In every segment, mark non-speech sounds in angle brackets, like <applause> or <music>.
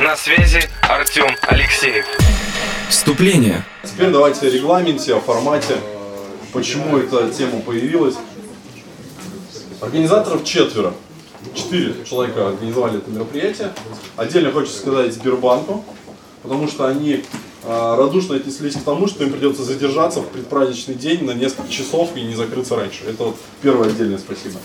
На связи Артем Алексеев. Вступление. Теперь давайте о регламенте, о формате, почему эта тема появилась. Организаторов четверо. Четыре человека организовали это мероприятие. Отдельно хочется сказать Сбербанку, потому что они а, радушно отнеслись к тому, что им придется задержаться в предпраздничный день на несколько часов и не закрыться раньше. Это вот первое отдельное спасибо.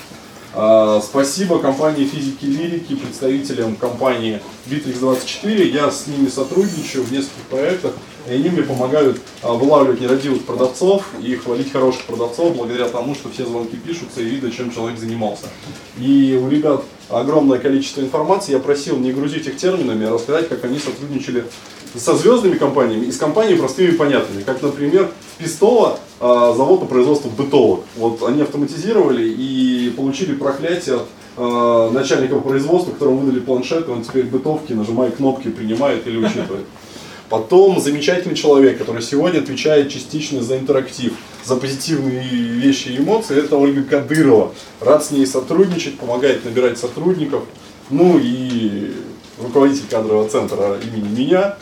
А, Спасибо компании Физики Лирики, представителям компании Bittrex24. Я с ними сотрудничаю в нескольких проектах, и они мне помогают а, вылавливать нерадивых продавцов и хвалить хороших продавцов благодаря тому, что все звонки пишутся и видно, чем человек занимался. И у ребят огромное количество информации. Я просил не грузить их терминами, а рассказать, как они сотрудничали со звездными компаниями и с компаниями простыми и понятными. Как, например, в Пистово а, завод по производству бытовок. Вот они автоматизировали и получили проклятие от а, начальника производства, которому выдали планшет, и он теперь бытовки, нажимая кнопки, принимает или учитывает. Потом замечательный человек, который сегодня отвечает частично за интерактив, за позитивные вещи и эмоции, это Ольга Кадырова. Рад с ней сотрудничать, помогает набирать сотрудников. Ну и руководитель кадрового центра имени меня,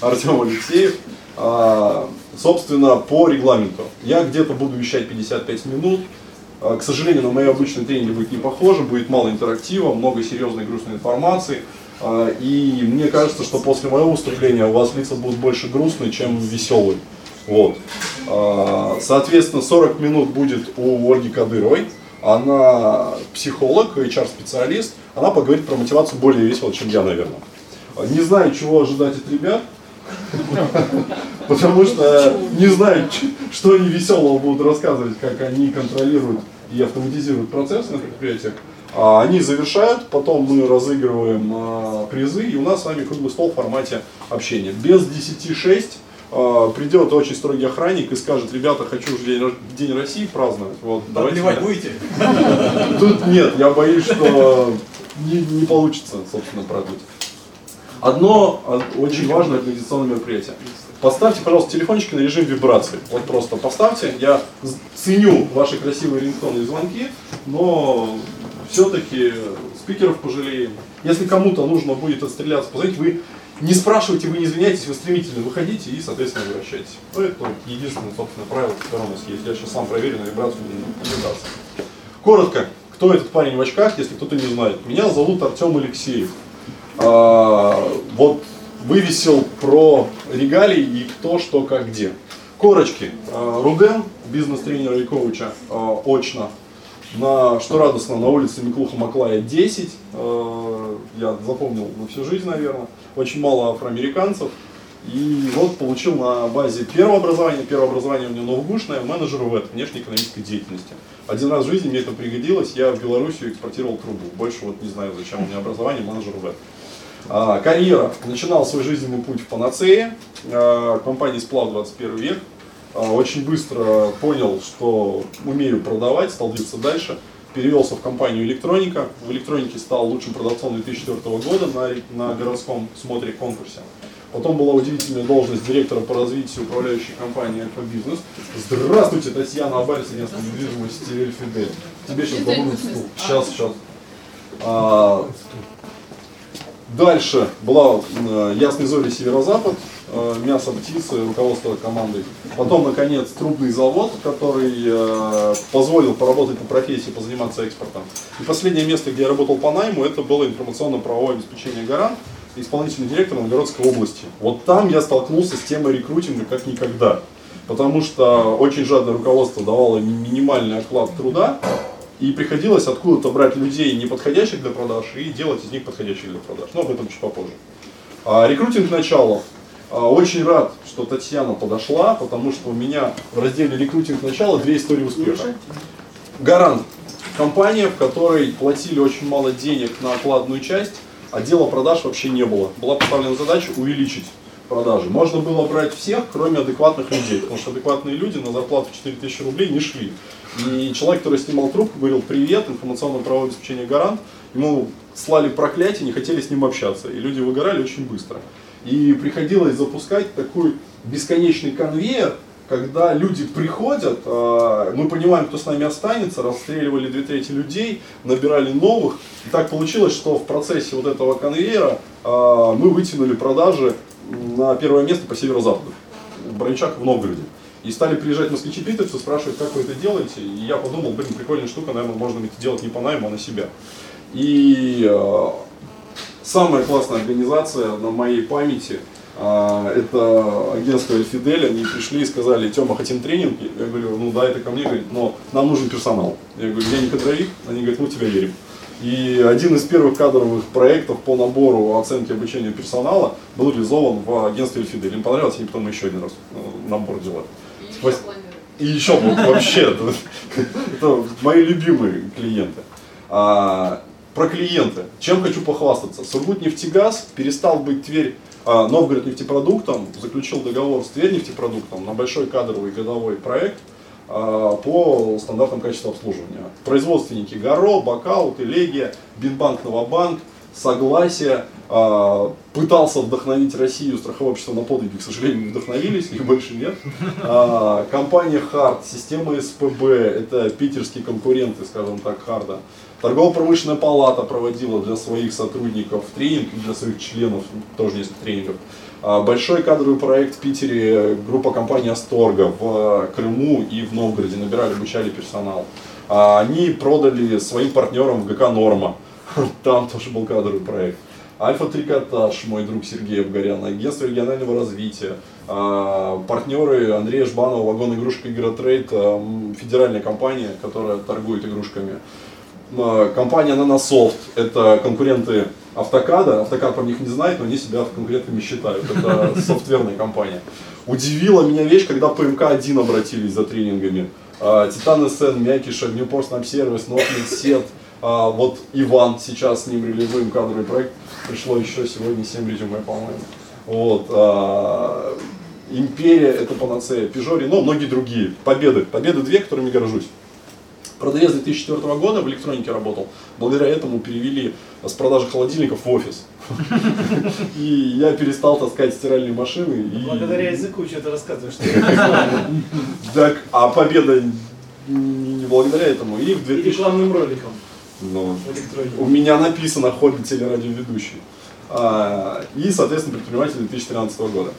Артем Алексеев. А, собственно, по регламенту. Я где-то буду вещать 55 минут. А, К сожалению, на мои обычные тренинги будет не похоже, будет мало интерактива, много серьезной грустной информации. А, И мне кажется, что после моего выступления у вас лица будут больше грустные, чем веселые. Вот. А, Соответственно, 40 минут будет у Ольги Кадыровой. Она психолог, HR-специалист. Она поговорит про мотивацию более весело, чем я, наверное. Не знаю, чего ожидать от ребят, потому что не знаю, что они веселого будут рассказывать, как они контролируют и автоматизируют процессы на предприятиях. А Они завершают, потом мы разыгрываем а, призы, и у нас с вами круглый стол в формате общения. Без 10-6 а, придет очень строгий охранник и скажет, ребята, хочу уже день, день России праздновать. Вот, давайте Отливать меня». будете? Тут нет, я боюсь, что не, не получится, собственно, продуть. Одно а, очень важное организационное мероприятие. Поставьте, пожалуйста, телефончики на режим вибрации. Вот просто поставьте. Я ценю ваши красивые рингтоны и звонки, но все-таки спикеров пожалеем. Если кому-то нужно будет отстреляться, позвоните, вы не спрашивайте, вы не извиняйтесь, вы стремительно выходите и, соответственно, возвращайтесь. Ну, это единственное, собственно, правило, которое у нас есть. Я сейчас сам проверю на вибрацию, не вибрация. Коротко, кто этот парень в очках, если кто-то не знает. Меня зовут Артем Алексеев. А, вот вывесил про регалии и кто, что, как, где. Корочки. А, Руден, бизнес-тренера и коуча, а, очно. На, что радостно, на улице Миклуха Маклая 10. А, Я запомнил на всю жизнь, наверное. Очень мало афроамериканцев. И вот получил на базе первого образования, первое образование у меня ноутбушное, менеджер ВЭД, внешнеэкономической деятельности. Один раз в жизни мне это пригодилось, я в Белоруссию экспортировал трубу. Больше вот не знаю, зачем у меня образование менеджер ВЭД. А, карьера. Начинал свой жизненный путь в Панацее, а, компании Сплав 21 век. А, очень быстро понял, что умею продавать, стал двигаться дальше. Перевелся в компанию Электроника. В Электронике стал лучшим продавцом 2004 года на, на городском смотре конкурсе. Потом была удивительная должность директора по развитию управляющей компании Альфа Бизнес. Здравствуйте, Татьяна Абарь, агентство недвижимости Эльфидель. Тебе сейчас дадут стул. Сейчас, сейчас. А, Дальше была э, Ясный Зори Северо-Запад, э, мясо птицы, руководство командой. Потом, наконец, трубный завод, который э, позволил поработать по профессии, позаниматься экспортом. И последнее место, где я работал по найму, это было информационно-правовое обеспечение «Гарант», исполнительный директор Новгородской области. Вот там я столкнулся с темой рекрутинга как никогда. Потому что очень жадное руководство давало ми- минимальный оклад труда, и приходилось откуда-то брать людей, не подходящих для продаж, и делать из них подходящих для продаж. Но об этом чуть попозже. А, рекрутинг начала. А, очень рад, что Татьяна подошла, потому что у меня в разделе рекрутинг начала две истории успеха. Гарант. Компания, в которой платили очень мало денег на окладную часть, а дела продаж вообще не было. Была поставлена задача увеличить продажи. Можно было брать всех, кроме адекватных людей, потому что адекватные люди на зарплату в 4000 рублей не шли. И человек, который снимал трубку, говорил «Привет, информационное правовое обеспечение гарант». Ему слали проклятие, не хотели с ним общаться. И люди выгорали очень быстро. И приходилось запускать такой бесконечный конвейер, когда люди приходят, а, мы понимаем, кто с нами останется, расстреливали две трети людей, набирали новых. И так получилось, что в процессе вот этого конвейера а, мы вытянули продажи на первое место по северо-западу. Брончак в Новгороде. И стали приезжать москвичи питерцы, спрашивать, как вы это делаете. И я подумал, блин, прикольная штука, наверное, можно это делать не по найму, а на себя. И э, самая классная организация на моей памяти, э, это агентство Эльфидель, они пришли и сказали, Тёма, хотим тренинг? Я говорю, ну да, это ко мне, говорит, но нам нужен персонал. Я говорю, я не кадровик, они говорят, мы тебя верим. И один из первых кадровых проектов по набору оценки обучения персонала был реализован в агентстве Эльфидель. Им понравилось, они потом еще один раз э, набор делали. И еще вообще, это, мои любимые клиенты. А, про клиенты. Чем хочу похвастаться? Сургутнефтегаз перестал быть Тверь а, Новгород нефтепродуктом, заключил договор с Тверь нефтепродуктом на большой кадровый годовой проект а, по стандартам качества обслуживания. Производственники Горо, Бакаут, Элегия, Бинбанк, Новобанк, Согласие. а, Пытался вдохновить Россию, страховое общество на подвиги, к сожалению, не вдохновились, их больше нет. А, Компания Хард, система СПБ, это питерские конкуренты, скажем так, Харда. Торгово-промышленная палата проводила для своих сотрудников тренинг, для своих членов тоже несколько тренингов. А, Большой кадровый проект в Питере, группа компаний Асторга в Крыму и в Новгороде набирали, обучали персонал. Они продали своим партнерам в ГК Норма, <laughs> там тоже был кадровый проект. Альфа Трикотаж, мой друг Сергей Абгарян, агентство регионального развития, а, партнеры Андрея Жбанова, вагон игрушек Игротрейд, а, федеральная компания, которая торгует игрушками. А, Компания Nanosoft, это конкуренты Автокада, Автокад про них не знает, но они себя конкурентами считают, это <laughs> софтверная компания. Удивила меня вещь, когда ПМК-1 обратились за тренингами. Титан СН, Мякиша, Днепр Сервис, Нотмедсет, а, вот Иван, сейчас с ним реализуем кадровый проект, пришло еще сегодня 7 резюме, по-моему. Вот, а, Империя, это панацея, Пежо, но многие другие. Победы, победы две, которыми горжусь. Продавец 2004 года в электронике работал. Благодаря этому перевели с продажи холодильников в офис. И я перестал таскать стиральные машины. Благодаря языку что-то рассказываешь. Так, а победа не благодаря этому. И в И 2000... рекламным роликом Электронике. у меня написано хобби телерадиоведущий. А, И, соответственно, предприниматель 2013 года.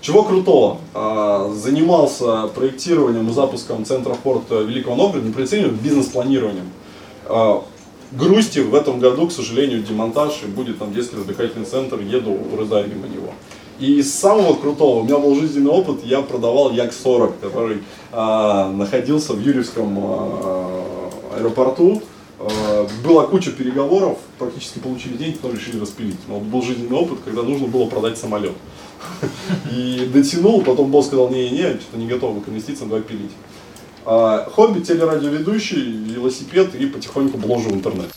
Чего крутого? А, Занимался проектированием и запуском центра порта Великого Новгорода, не проектированием, бизнес-планированием. А, Грусти в этом году, к сожалению, демонтаж, и будет там детский развлекательный центр, еду, урезаю мимо него. И из самого крутого, у меня был жизненный опыт, я продавал Як-40, который а, находился в Юрьевском а, аэропорту. А, была куча переговоров, практически получили деньги, потом решили распилить. Но был жизненный опыт, когда нужно было продать самолет. <laughs> И дотянул, потом босс сказал, не-не, что-то не готов к инвестициям, давай пилить. А, Хобби, телерадиоведущий, велосипед и потихоньку бложу в интернет.